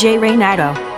DJ Renato.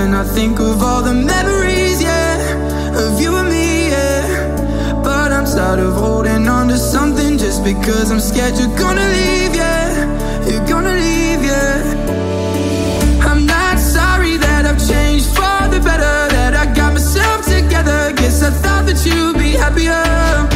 When I think of all the memories, yeah, of you and me, yeah. But I'm tired of holding on to something just because I'm scared you're gonna leave, yeah. You're gonna leave, yeah. I'm not sorry that I've changed for the better, that I got myself together. Guess I thought that you'd be happier.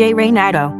DJ Renato.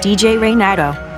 DJ Renato.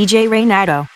DJ Renato.